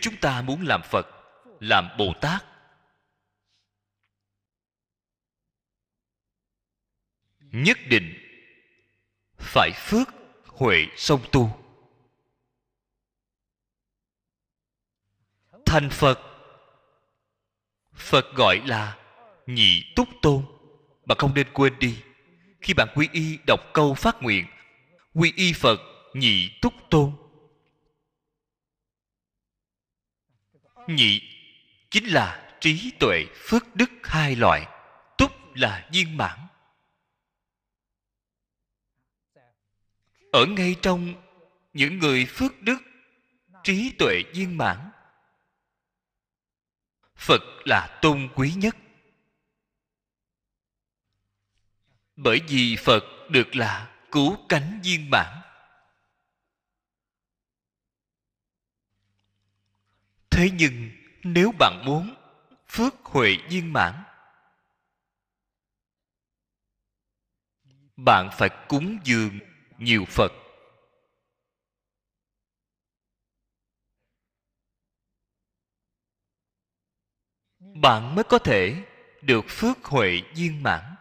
chúng ta muốn làm phật, làm bồ tát nhất định phải phước huệ song tu. Thành phật phật gọi là nhị túc tôn. Bạn không nên quên đi, khi bạn quy y đọc câu phát nguyện, quy y phật nhị túc tôn nhị chính là trí tuệ phước đức hai loại, túc là viên mãn. Ở ngay trong những người phước đức, trí tuệ viên mãn, phật là tôn quý nhất. Bởi vì phật được là cứu cánh viên mãn. Thế nhưng, nếu bạn muốn, phước huệ viên mãn. Bạn phải cúng dường nhiều phật. Bạn mới có thể được phước huệ viên mãn.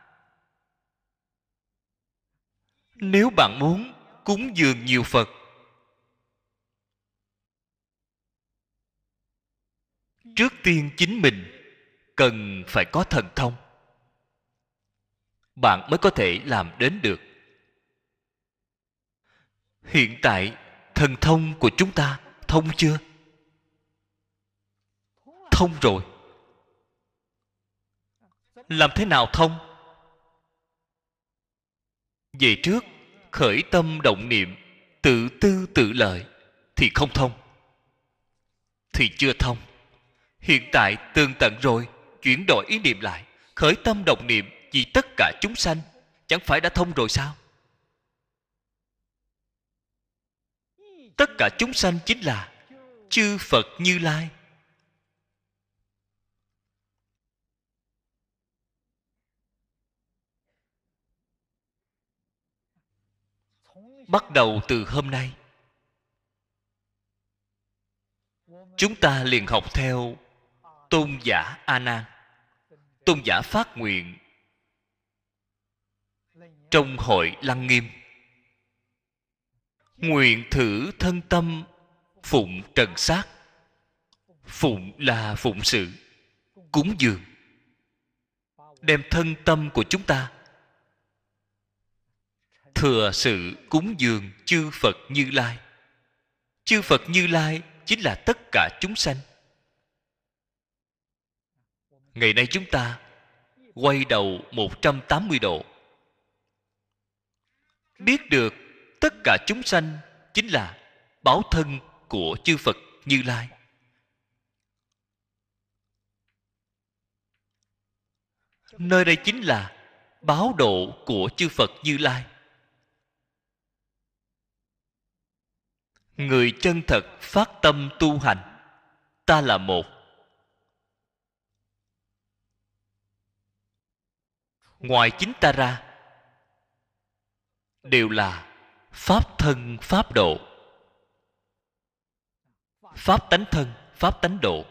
Nếu bạn muốn cúng dường nhiều phật trước tiên chính mình cần phải có thần thông. Bạn mới có thể làm đến được. Hiện tại, thần thông của chúng ta thông chưa? Thông rồi. Làm thế nào thông? Về trước, khởi tâm động niệm, tự tư tự lợi thì không thông. Thì chưa thông hiện tại tương tận rồi, chuyển đổi ý niệm lại, khởi tâm động niệm vì tất cả chúng sanh. Chẳng phải đã thông rồi sao? Tất cả chúng sanh chính là chư phật như lai. Bắt đầu từ hôm nay, chúng ta liền học theo tôn giả a nan tôn giả phát nguyện trong hội lăng nghiêm. Nguyện thử thân tâm phụng trần sát phụng là phụng sự, cúng dường. Đem thân tâm của chúng ta thừa sự cúng dường chư phật như lai. Chư phật như lai chính là tất cả chúng sanh ngày nay chúng ta quay đầu 180 độ biết được tất cả chúng sanh chính là báo thân của chư Phật Như Lai. Nơi đây chính là báo độ của chư Phật Như Lai. Người chân thật phát tâm tu hành, ta là một. Ngoài chính ta ra, đều là pháp thân pháp độ. Pháp tánh thân pháp tánh độ.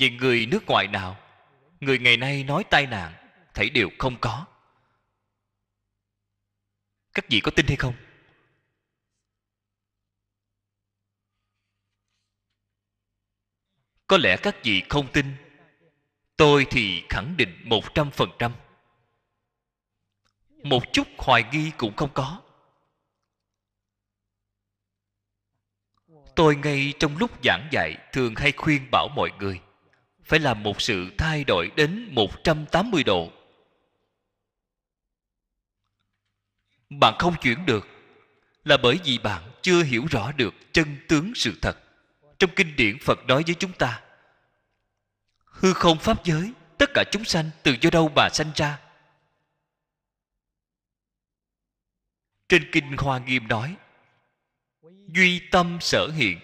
Về người nước ngoài nào người ngày nay nói tai nạn thấy đều không có. Các vị có tin hay không? Có lẽ các vị không tin tôi thì khẳng định một trăm phần trăm một chút hoài nghi cũng không có tôi ngay trong lúc giảng dạy thường hay khuyên bảo mọi người, phải làm một sự thay đổi đến 180 độ. Bạn không chuyển được là bởi vì bạn chưa hiểu rõ được chân tướng sự thật. Trong kinh điển Phật nói với chúng ta, Hư không pháp giới, Tất cả chúng sanh từ do đâu mà sanh ra? Trên Kinh Hoa Nghiêm nói, Duy tâm sở hiện.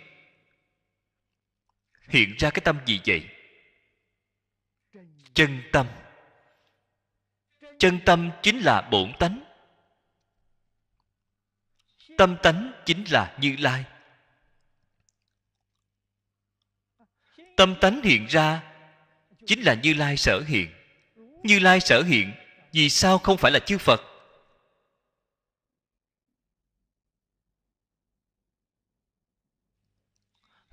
Hiện ra cái tâm gì vậy? Chân tâm. Chân tâm chính là bổn tánh. Tâm tánh chính là như lai. Tâm tánh hiện ra, chính là như lai sở hiện. Như lai sở hiện vì sao không phải là chư phật?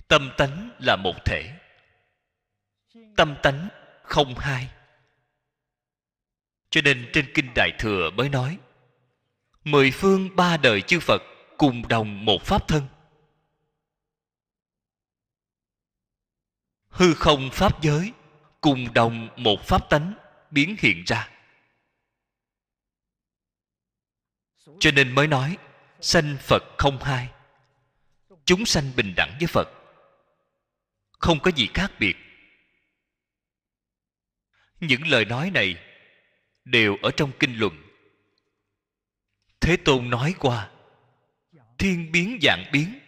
Tâm tánh là một thể, tâm tánh không hai. Cho nên trên kinh đại thừa mới nói, mười phương ba đời chư phật cùng đồng một pháp thân. Hư không pháp giới, cùng đồng một pháp tánh biến hiện ra. Cho nên mới nói, sanh phật không hai. Chúng sanh bình đẳng với phật. Không có gì khác biệt. Những lời nói này đều ở trong kinh luận. Thế tôn nói qua, thiên biến dạng biến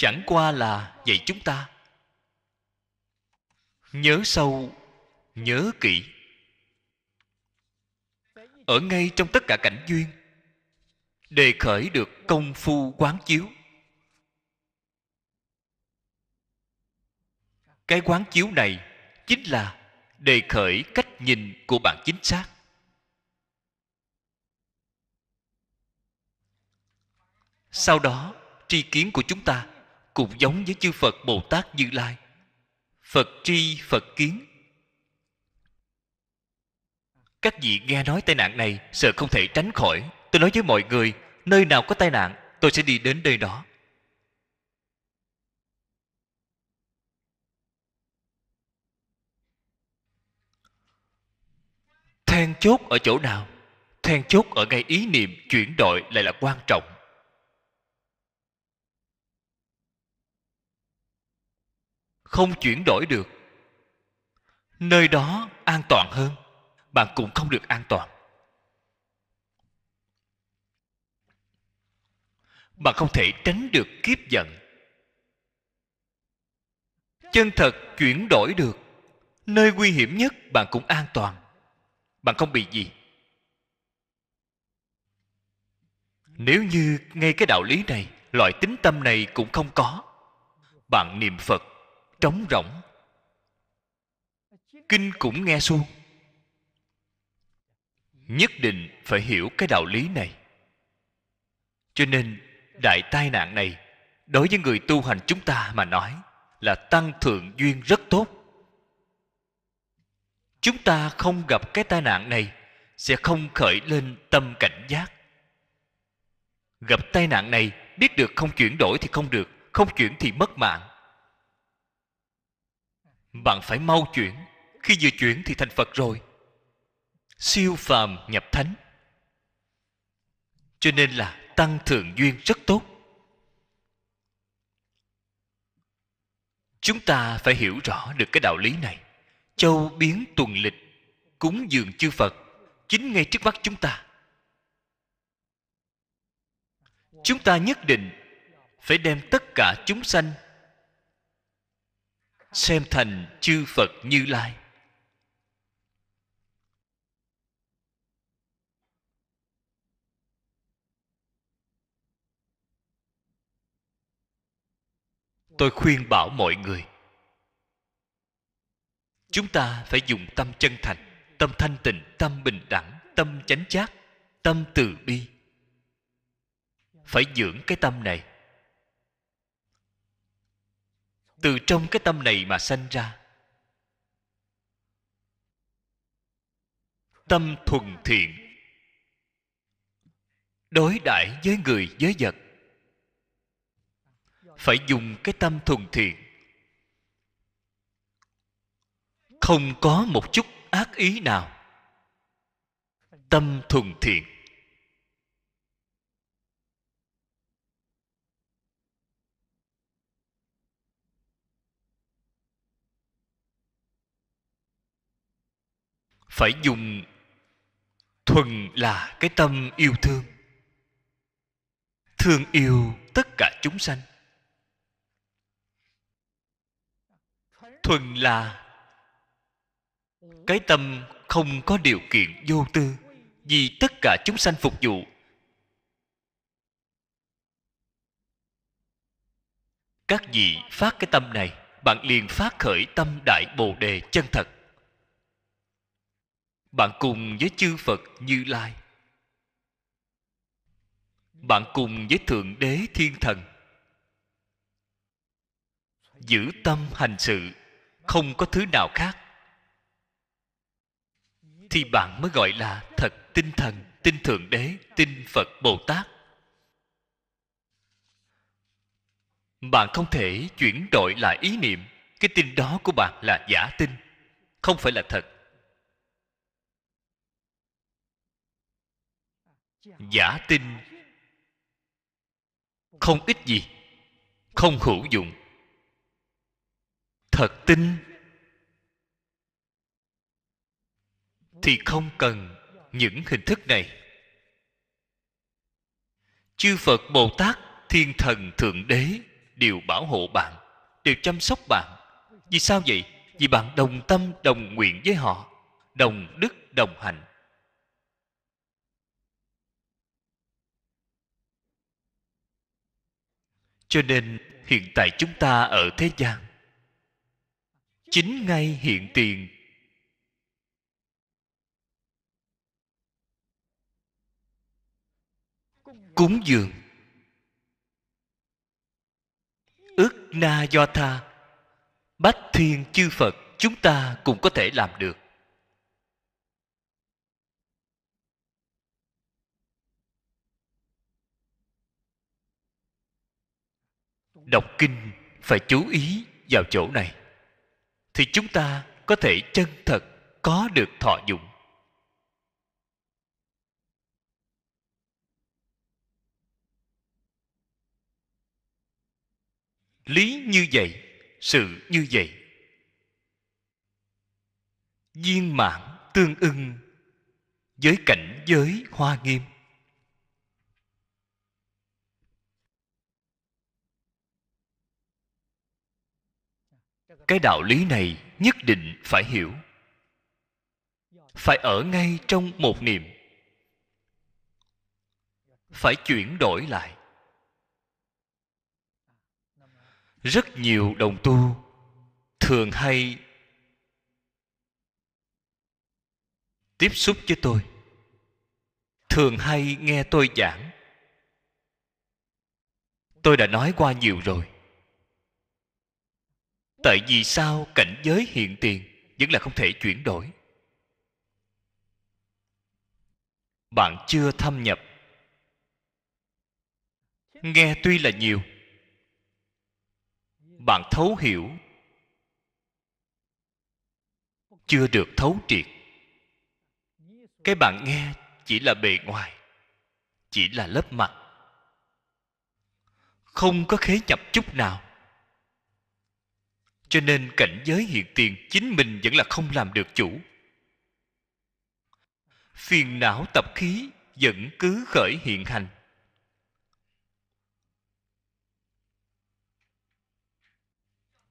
chẳng qua là dạy chúng ta. Nhớ sâu, nhớ kỹ. Ở ngay trong tất cả cảnh duyên, đề khởi được công phu quán chiếu. Cái quán chiếu này chính là đề khởi cách nhìn của bạn chính xác. Sau đó, tri kiến của chúng ta cũng giống với chư phật bồ tát như lai. Phật tri, phật kiến. Các vị nghe nói tai nạn này, sợ không thể tránh khỏi. Tôi nói với mọi người, nơi nào có tai nạn, tôi sẽ đi đến nơi đó. Then chốt ở chỗ nào? Then chốt ở ngay ý niệm chuyển đổi lại là quan trọng. Không chuyển đổi được. Nơi đó an toàn hơn, bạn cũng không được an toàn. Bạn không thể tránh được kiếp giận. Chân thật chuyển đổi được, nơi nguy hiểm nhất bạn cũng an toàn. Bạn không bị gì. Nếu như ngay cái đạo lý này, loại tính tâm này cũng không có, bạn niệm phật trống rỗng. Kinh cũng nghe suông. Nhất định phải hiểu cái đạo lý này. Cho nên, đại tai nạn này, đối với người tu hành chúng ta mà nói, là tăng thượng duyên rất tốt. Chúng ta không gặp cái tai nạn này, sẽ không khởi lên tâm cảnh giác. Gặp tai nạn này, biết được không chuyển đổi thì không được, không chuyển thì mất mạng bạn phải mau chuyển. Khi vừa chuyển thì thành phật rồi. Siêu phàm nhập thánh. Cho nên là tăng thượng duyên rất tốt. Chúng ta phải hiểu rõ được cái đạo lý này. Châu biến tuần lịch, cúng dường chư phật, chính ngay trước mắt chúng ta. Chúng ta nhất định phải đem tất cả chúng sanh xem thành chư phật như lai. Tôi khuyên bảo mọi người chúng ta phải dùng tâm chân thành tâm thanh tịnh tâm bình đẳng tâm chánh chát, tâm từ bi. Phải dưỡng cái tâm này. Từ trong cái tâm này mà sanh ra. Tâm thuần thiện. Đối đãi với người, với vật. Phải dùng cái tâm thuần thiện. Không có một chút ác ý nào. Tâm thuần thiện. Phải dùng thuần là cái tâm yêu thương. Thương yêu tất cả chúng sanh. Thuần là cái tâm không có điều kiện vô tư, vì tất cả chúng sanh phục vụ. Các vị phát cái tâm này, bạn liền phát khởi tâm đại bồ đề chân thật bạn cùng với chư phật như lai. Bạn cùng với thượng đế thiên thần. Giữ tâm hành sự, không có thứ nào khác. Thì bạn mới gọi là thật tinh thần tin thượng đế tin phật bồ tát. Bạn không thể chuyển đổi lại ý niệm. Cái tin đó của bạn là giả tin, không phải là thật. Giả tin. Không ích gì. Không hữu dụng. Thật tin. Thì không cần những hình thức này. Chư phật bồ tát, thiên thần thượng đế đều bảo hộ bạn, đều chăm sóc bạn. Vì sao vậy? Vì bạn đồng tâm, đồng nguyện với họ, đồng đức, đồng hành cho nên hiện tại chúng ta ở thế gian. Chính ngay hiện tiền. Cúng dường. Ức na do tha. Bách thiên chư phật, chúng ta cũng có thể làm được. Đọc kinh phải chú ý vào chỗ này, thì chúng ta có thể chân thật có được thọ dụng. Lý như vậy, sự như vậy. Viên mãn tương ưng với cảnh giới hoa nghiêm. Cái đạo lý này nhất định phải hiểu. Phải ở ngay trong một niệm. Phải chuyển đổi lại. Rất nhiều đồng tu thường hay tiếp xúc với tôi. Thường hay nghe tôi giảng. Tôi đã nói qua nhiều rồi tại vì sao cảnh giới hiện tiền vẫn là không thể chuyển đổi? Bạn chưa thâm nhập. Nghe tuy là nhiều, bạn thấu hiểu. Chưa được thấu triệt. Cái bạn nghe chỉ là bề ngoài, chỉ là lớp mặt. Không có khế nhập chút nào cho nên cảnh giới hiện tiền chính mình vẫn là không làm được chủ. Phiền não tập khí vẫn cứ khởi hiện hành.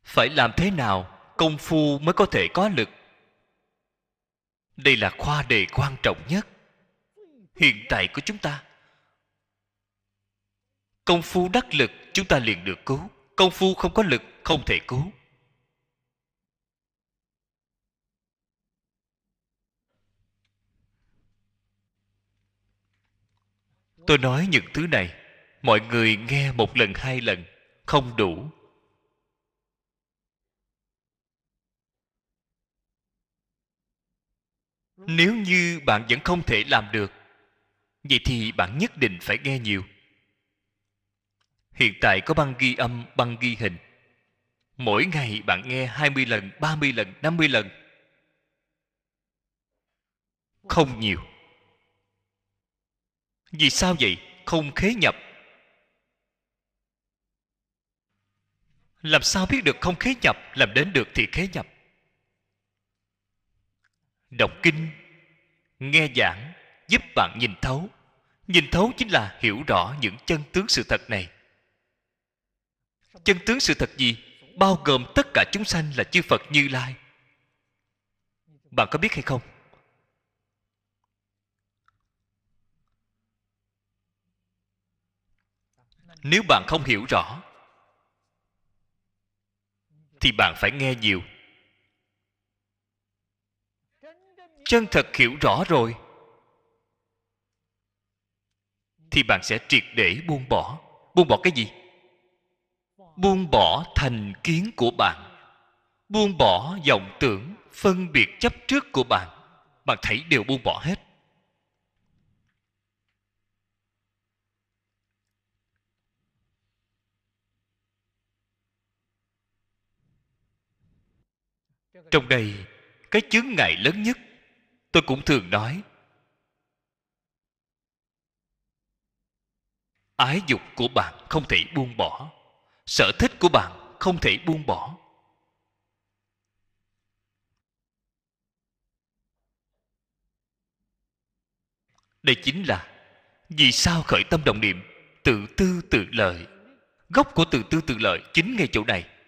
Phải làm thế nào công phu mới có thể có lực? Đây là khoa đề quan trọng nhất hiện tại của chúng ta. Công phu đắc lực chúng ta liền được cứu. Công phu không có lực không thể cứu. Tôi nói những thứ này, mọi người nghe một lần hai lần, không đủ. Nếu như bạn vẫn không thể làm được, vậy thì bạn nhất định phải nghe nhiều. Hiện tại có băng ghi âm, băng ghi hình. Mỗi ngày bạn nghe 20 lần 30 lần 50 lần. Không nhiều vì sao vậy? Không khế nhập. Làm sao biết được không khế nhập? Làm đến được thì khế nhập. Đọc kinh, nghe giảng, giúp bạn nhìn thấu. Nhìn thấu chính là hiểu rõ những chân tướng sự thật này. Chân tướng sự thật gì? Bao gồm tất cả chúng sanh là chư phật như lai. Bạn có biết hay không? Nếu bạn không hiểu rõ, thì bạn phải nghe nhiều. Chân thật hiểu rõ rồi, thì bạn sẽ triệt để buông bỏ. Buông bỏ cái gì? Buông bỏ thành kiến của bạn. Buông bỏ vọng tưởng phân biệt chấp trước của bạn. Bạn thấy đều buông bỏ hết. Trong đây, cái chướng ngại lớn nhất, tôi cũng thường nói. Ái dục của bạn không thể buông bỏ, sở thích của bạn không thể buông bỏ. Đây chính là vì sao khởi tâm động niệm tự tư tự lợi. Gốc của tự tư tự lợi chính ngay chỗ này.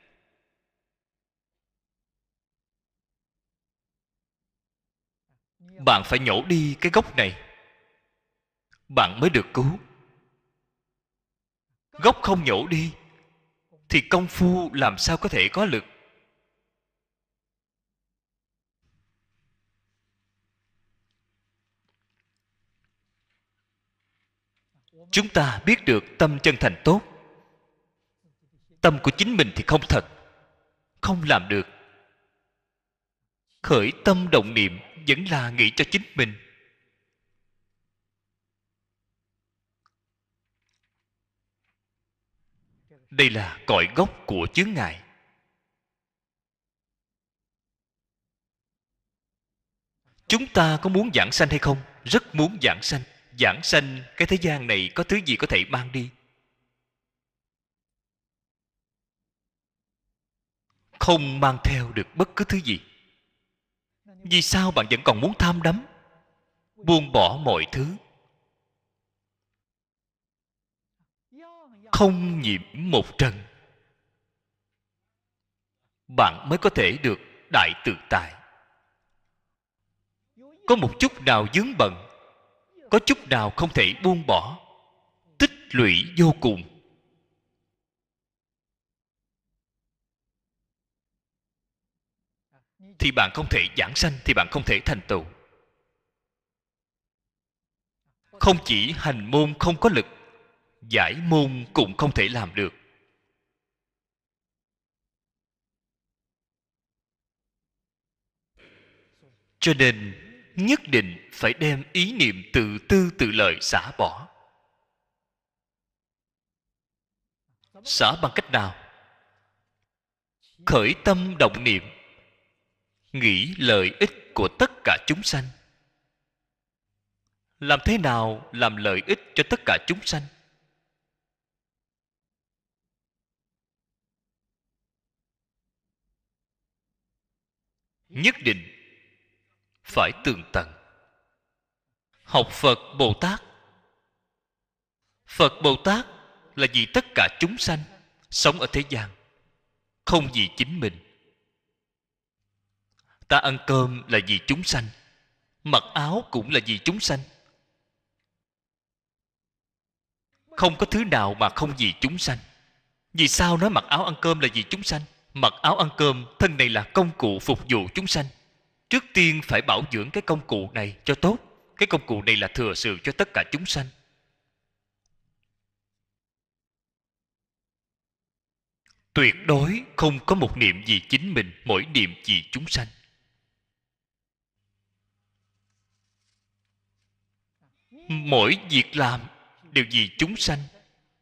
Bạn phải nhổ đi cái gốc này. Bạn mới được cứu. Gốc không nhổ đi, thì công phu làm sao có thể có lực chúng ta biết được tâm chân thành tốt. Tâm của chính mình thì không thật, không làm được khởi tâm động niệm vẫn là nghĩ cho chính mình. Đây là cội gốc của chướng ngại. Chúng ta có muốn giảng sanh hay không? Rất muốn giảng sanh. Giảng sanh, cái thế gian này có thứ gì có thể mang đi? Không mang theo được bất cứ thứ gì vì sao bạn vẫn còn muốn tham đắm? Buông bỏ mọi thứ. Không nhiễm một trần. Bạn mới có thể được đại tự tại. Có một chút nào dướng bận, có chút nào không thể buông bỏ, tích lũy vô cùng. Thì bạn không thể giảng sanh, thì bạn không thể thành tựu. Không chỉ hành môn không có lực, giải môn cũng không thể làm được. Cho nên, nhất định phải đem ý niệm tự tư tự lợi xả bỏ. Xả bằng cách nào? Khởi tâm động niệm nghĩ lợi ích của tất cả chúng sanh. Làm thế nào làm lợi ích cho tất cả chúng sanh? Nhất định phải tường tận. Học phật bồ tát. Phật bồ tát là vì tất cả chúng sanh sống ở thế gian, không vì chính mình ta ăn cơm là vì chúng sanh, mặc áo cũng là vì chúng sanh. Không có thứ nào mà không vì chúng sanh. Vì sao nói mặc áo ăn cơm là vì chúng sanh? Mặc áo ăn cơm, thân này là công cụ phục vụ chúng sanh. Trước tiên phải bảo dưỡng cái công cụ này cho tốt. Cái công cụ này là thừa sự cho tất cả chúng sanh. Tuyệt đối không có một niệm gì chính mình, mỗi niệm gì chúng sanh. Mỗi việc làm đều vì chúng sanh.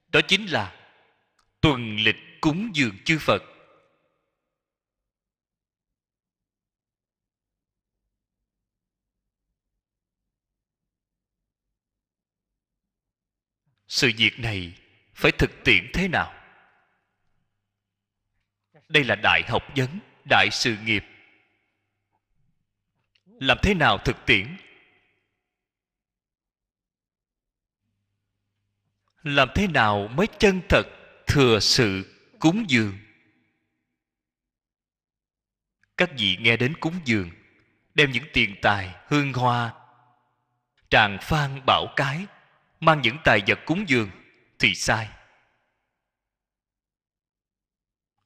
Đó chính là tuần lịch cúng dường chư phật. Sự việc này phải thực tiễn thế nào? Đây là đại học vấn, đại sự nghiệp. Làm thế nào thực tiễn? Làm thế nào mới chân thật thừa sự cúng dường? Các vị nghe đến cúng dường, đem những tiền tài, hương hoa, tràng phan, bảo cái, mang những tài vật cúng dường thì sai.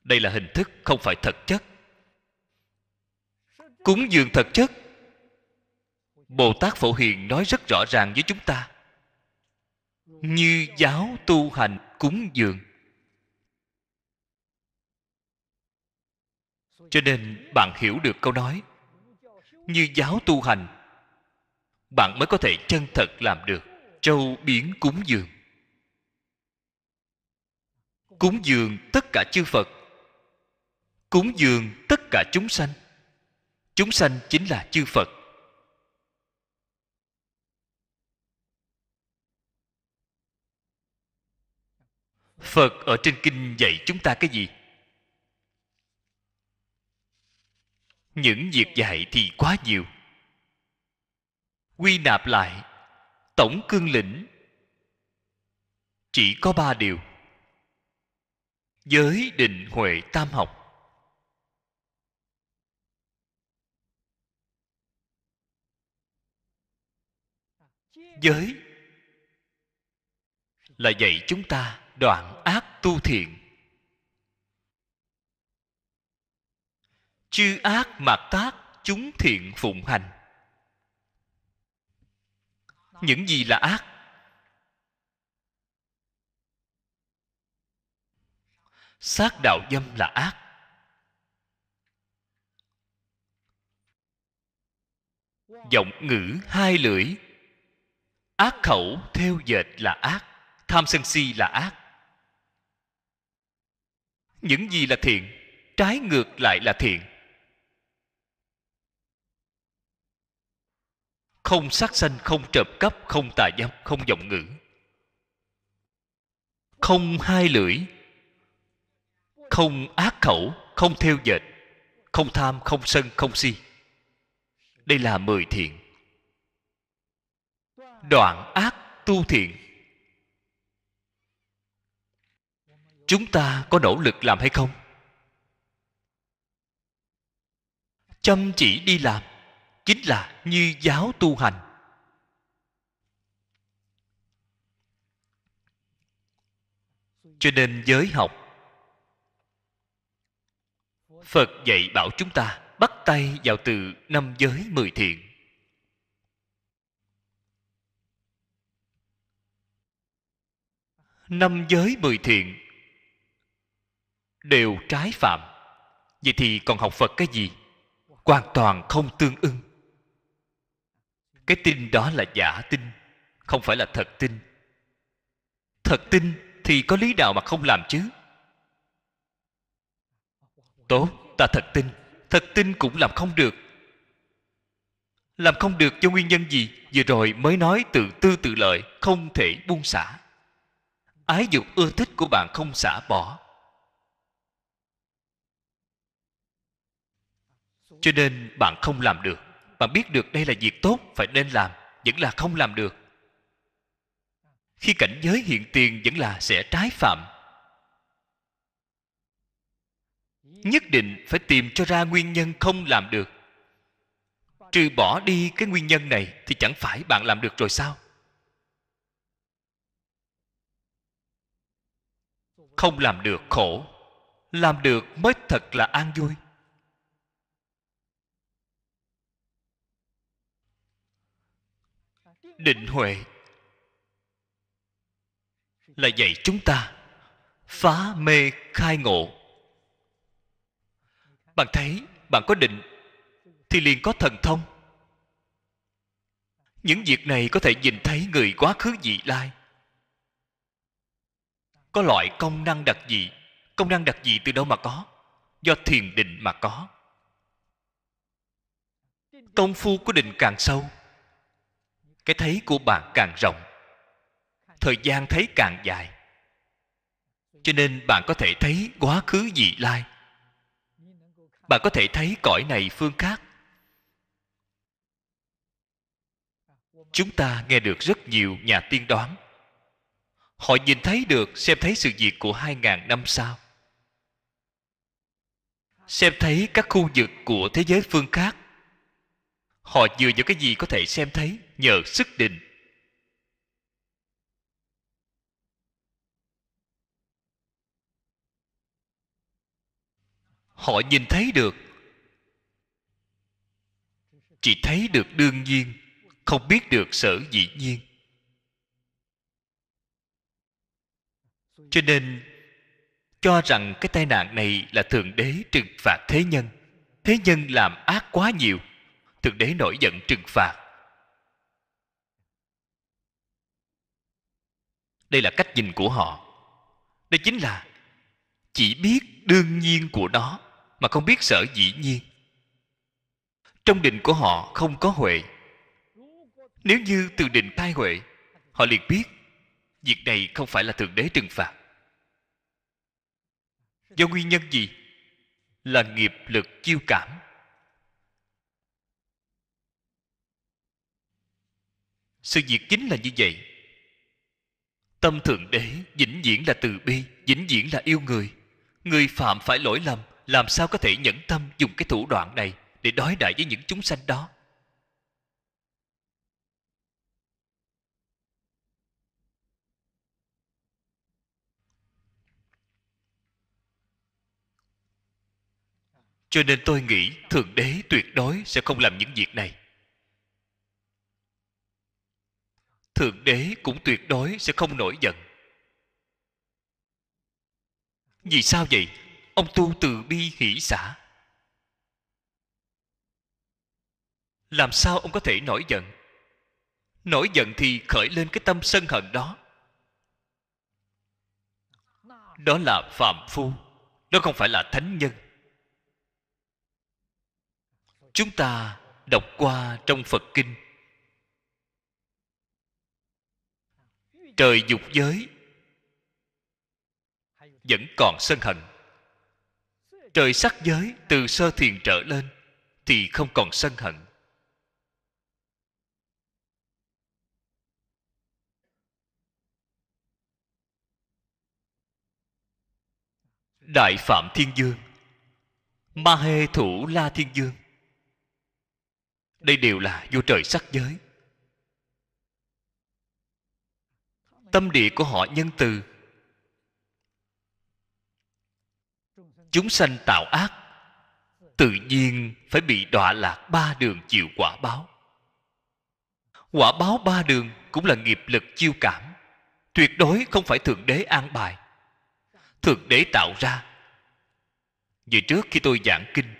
Đây là hình thức không phải thật chất. Cúng dường thật chất? Bồ tát phổ hiền nói rất rõ ràng với chúng ta như giáo tu hành cúng dường. Cho nên bạn hiểu được câu nói, như giáo tu hành, bạn mới có thể chân thật làm được châu biến cúng dường. Cúng dường tất cả chư phật, cúng dường tất cả chúng sanh. Chúng sanh chính là chư phật. Phật ở trên kinh dạy chúng ta cái gì? Những việc dạy thì quá nhiều. Quy nạp lại, tổng cương lĩnh chỉ có ba điều. Giới định huệ tam học. Giới là dạy chúng ta đoạn ác tu thiện. Chư ác mạt tác, chúng thiện phụng hành. Những gì là ác? Sát đạo dâm là ác. Giọng ngữ hai lưỡi. Ác khẩu theo dệt là ác, tham sân si là ác những gì là thiện, trái ngược lại là thiện. Không sát sanh, không trộm cắp, không tà dâm, không vọng ngữ. Không hai lưỡi, không ác khẩu, không theo dệt, không tham, không sân, không si. Đây là mười thiện. Đoạn ác tu thiện. Chúng ta có nỗ lực làm hay không? Chăm chỉ đi làm, chính là như giáo tu hành. Cho nên giới học, phật dạy bảo chúng ta bắt tay vào từ năm giới mười thiện. Năm giới mười thiện đều trái phạm. Vậy thì còn học phật cái gì? Hoàn toàn không tương ưng cái tin đó là giả tin, không phải là thật tin. Thật tin thì có lý nào mà không làm chứ? Tốt, ta thật tin. Thật tin cũng làm không được. Làm không được do nguyên nhân gì? Vừa rồi mới nói tự tư tự lợi, không thể buông xả. Ái dục ưa thích của bạn không xả bỏ. Cho nên bạn không làm được. Bạn biết được đây là việc tốt, phải nên làm, vẫn là không làm được. Khi cảnh giới hiện tiền vẫn là sẽ trái phạm. Nhất định phải tìm cho ra nguyên nhân không làm được. Trừ bỏ đi cái nguyên nhân này thì chẳng phải bạn làm được rồi sao? Không làm được khổ. Làm được mới thật là an vui. Định huệ. Là dạy chúng ta phá mê khai ngộ. Bạn thấy, bạn có định thì liền có thần thông. Những việc này có thể nhìn thấy người quá khứ dị lai. Có loại công năng đặc dị, công năng đặc dị từ đâu mà có? Do thiền định mà có. Công phu của định càng sâu cái thấy của bạn càng rộng, thời gian thấy càng dài. Cho nên bạn có thể thấy quá khứ dị lai. Bạn có thể thấy cõi này phương khác. Chúng ta nghe được rất nhiều nhà tiên đoán. Họ nhìn thấy được, xem thấy sự việc của hai ngàn năm sau. Xem thấy các khu vực của thế giới phương khác họ dựa vào cái gì có thể xem thấy nhờ sức định? Họ nhìn thấy được. Chỉ thấy được đương nhiên, không biết được sở dĩ nhiên. Cho nên, cho rằng cái tai nạn này là thượng đế trừng phạt thế nhân thế nhân làm ác quá nhiều thượng đế nổi giận trừng phạt. Đây là cách nhìn của họ. Đây chính là chỉ biết đương nhiên của nó mà không biết sở dĩ nhiên. Trong định của họ không có huệ. Nếu như từ định khai huệ, họ liền biết việc này không phải là thượng đế trừng phạt. Do nguyên nhân gì? Là nghiệp lực chiêu cảm. Sự việc chính là như vậy. Tâm thượng đế vĩnh viễn là từ bi, vĩnh viễn là yêu người. Người phạm phải lỗi lầm, làm sao có thể nhẫn tâm dùng cái thủ đoạn này để đối đãi với những chúng sanh đó? Cho nên tôi nghĩ thượng đế tuyệt đối sẽ không làm những việc này. Thượng đế cũng tuyệt đối sẽ không nổi giận. Vì sao vậy? Ông tu từ bi hỷ xã làm sao ông có thể nổi giận? Nổi giận thì khởi lên cái tâm sân hận đó. Đó là phạm phu đó không phải là thánh nhân. Chúng ta đọc qua trong phật kinh. Trời dục giới, vẫn còn sân hận. Trời sắc giới từ sơ thiền trở lên thì không còn sân hận. Đại phạm thiên dương, ma hê thủ la thiên dương. Đây đều là vô trời sắc giới. Tâm địa của họ nhân từ. Chúng sanh tạo ác, tự nhiên phải bị đọa lạc ba đường chịu quả báo. Quả báo ba đường cũng là nghiệp lực chiêu cảm, tuyệt đối không phải thượng đế an bài. Thượng đế tạo ra. Vừa trước khi tôi giảng kinh,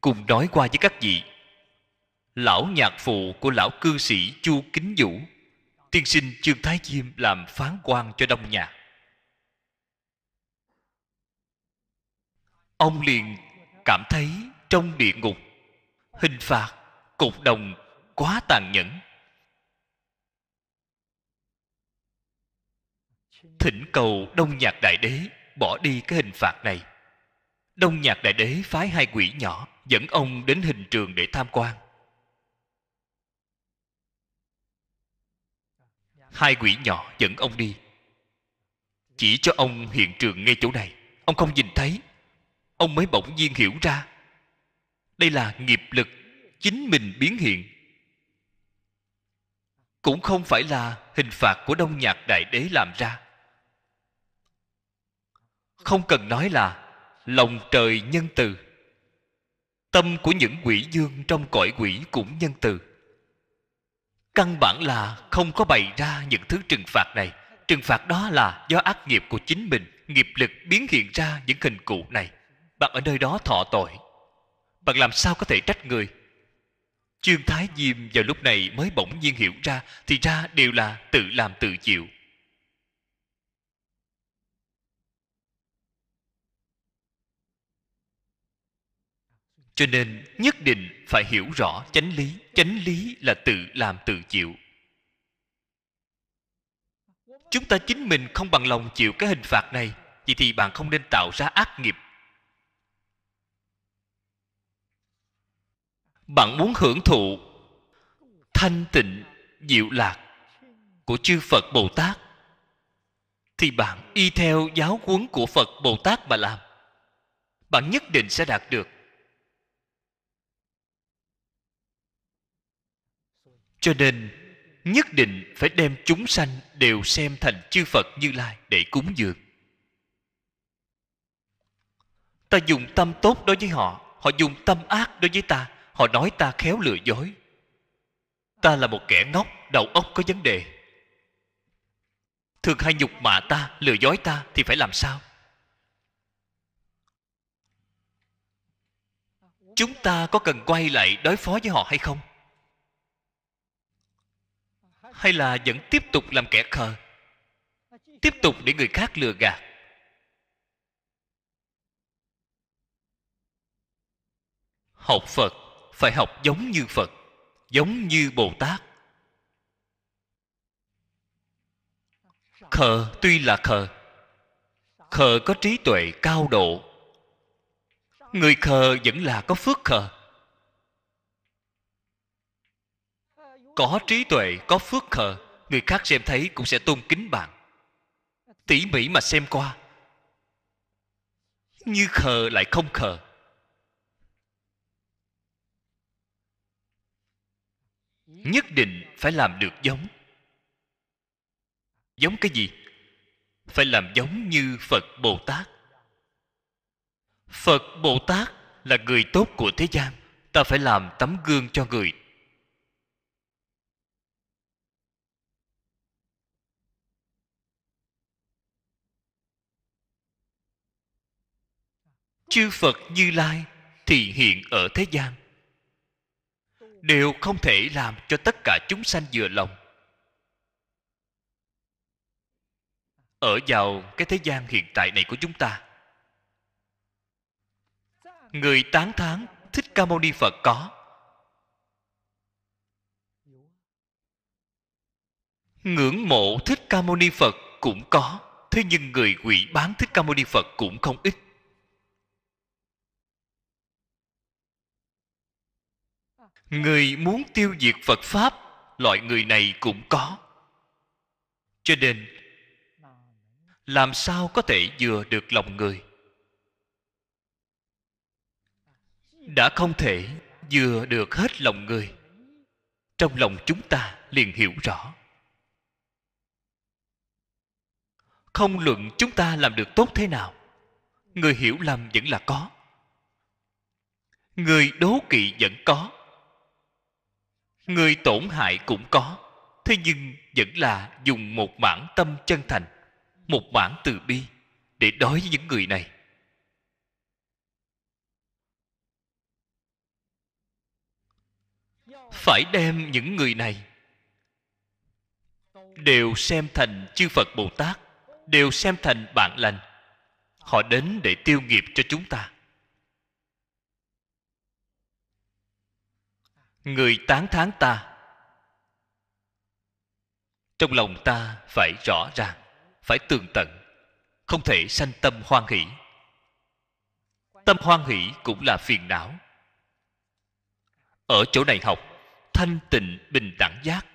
cùng nói qua với các vị, lão nhạc phụ của lão cư sĩ chu kính vũ tiên sinh trương thái diêm làm phán quan cho đông nhạc ông liền cảm thấy trong địa ngục, hình phạt cục đồng quá tàn nhẫn. Thỉnh cầu đông nhạc đại đế bỏ đi cái hình phạt này. Đông nhạc đại đế phái hai quỷ nhỏ dẫn ông đến hình trường để tham quan. Hai quỷ nhỏ dẫn ông đi. Chỉ cho ông hiện trường ngay chỗ này. Ông không nhìn thấy. Ông mới bỗng nhiên hiểu ra. Đây là nghiệp lực chính mình biến hiện. Cũng không phải là hình phạt của đông nhạc đại đế làm ra. Không cần nói là lòng trời nhân từ. Tâm của những quỷ dương trong cõi quỷ cũng nhân từ căn bản là không có bày ra những thứ trừng phạt này. Trừng phạt đó là do ác nghiệp của chính mình, nghiệp lực biến hiện ra những hình cụ này. Bạn ở nơi đó thọ tội. Bạn làm sao có thể trách người? Trương thái diêm vào lúc này mới bỗng nhiên hiểu ra, thì ra đều là tự làm tự chịu. Cho nên nhất định phải hiểu rõ chánh lý. Chánh lý là tự làm tự chịu. Chúng ta chính mình không bằng lòng chịu cái hình phạt này vậy thì bạn không nên tạo ra ác nghiệp. Bạn muốn hưởng thụ thanh tịnh diệu lạc của chư phật bồ tát, thì bạn y theo giáo huấn của phật bồ tát mà làm. Bạn nhất định sẽ đạt được. Cho nên, nhất định phải đem chúng sanh đều xem thành chư phật như lai để cúng dường. Ta dùng tâm tốt đối với họ họ dùng tâm ác đối với ta, họ nói ta khéo lừa dối. Ta là một kẻ ngốc, đầu óc có vấn đề. Thường hay nhục mạ ta, lừa dối ta thì phải làm sao? Chúng ta có cần quay lại đối phó với họ hay không? Hay là vẫn tiếp tục làm kẻ khờ? Tiếp tục để người khác lừa gạt. Học phật phải học giống như phật, giống như bồ tát. Khờ tuy là khờ khờ có trí tuệ cao độ. Người khờ vẫn là có phước khờ. Có trí tuệ, có phước khờ, người khác xem thấy cũng sẽ tôn kính bạn. Tỉ mỉ mà xem qua. Như khờ lại không khờ. Nhất định phải làm được giống. Giống cái gì? Phải làm giống như phật bồ tát. Phật bồ tát là người tốt của thế gian. Ta phải làm tấm gương cho người chư phật như lai thì hiện ở thế gian. Đều không thể làm cho tất cả chúng sanh vừa lòng. Ở vào cái thế gian hiện tại này của chúng ta, người tán thán thích ca mâu ni phật có. Ngưỡng mộ thích ca mâu ni phật cũng có, thế nhưng người quỷ bán thích ca mâu ni phật cũng không ít. Người muốn tiêu diệt phật pháp, loại người này cũng có. Cho nên, làm sao có thể vừa được lòng người? Đã không thể vừa được hết lòng người. Trong lòng chúng ta liền hiểu rõ. Không luận chúng ta làm được tốt thế nào, người hiểu lầm vẫn là có. Người đố kỵ vẫn có người tổn hại cũng có. Thế nhưng vẫn là dùng một mảng tâm chân thành, một mảng từ bi để đối với những người này. Phải đem những người này đều xem thành chư phật bồ tát, đều xem thành bạn lành. Họ đến để tiêu nghiệp cho chúng ta. Người tán thán ta. Trong lòng ta phải rõ ràng, phải tường tận, không thể sanh tâm hoan hỷ. Tâm hoan hỷ cũng là phiền não. Ở chỗ này học, thanh tịnh bình đẳng giác.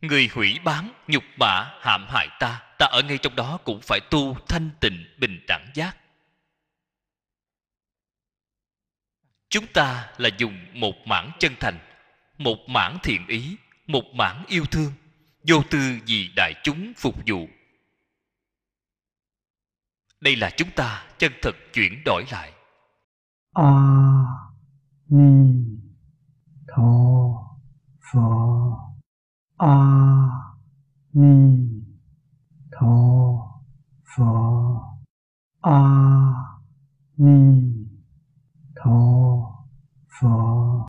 Người hủy bán, nhục mạ, hãm hại ta ta ở ngay trong đó cũng phải tu thanh tịnh bình đẳng giác. chúng ta là dùng một mảng chân thành, một mảng thiện ý, một mảng yêu thương, vô tư vì đại chúng phục vụ. Đây là chúng ta chân thực chuyển đổi lại. A ni tho pho a ni tho pho a ni 头发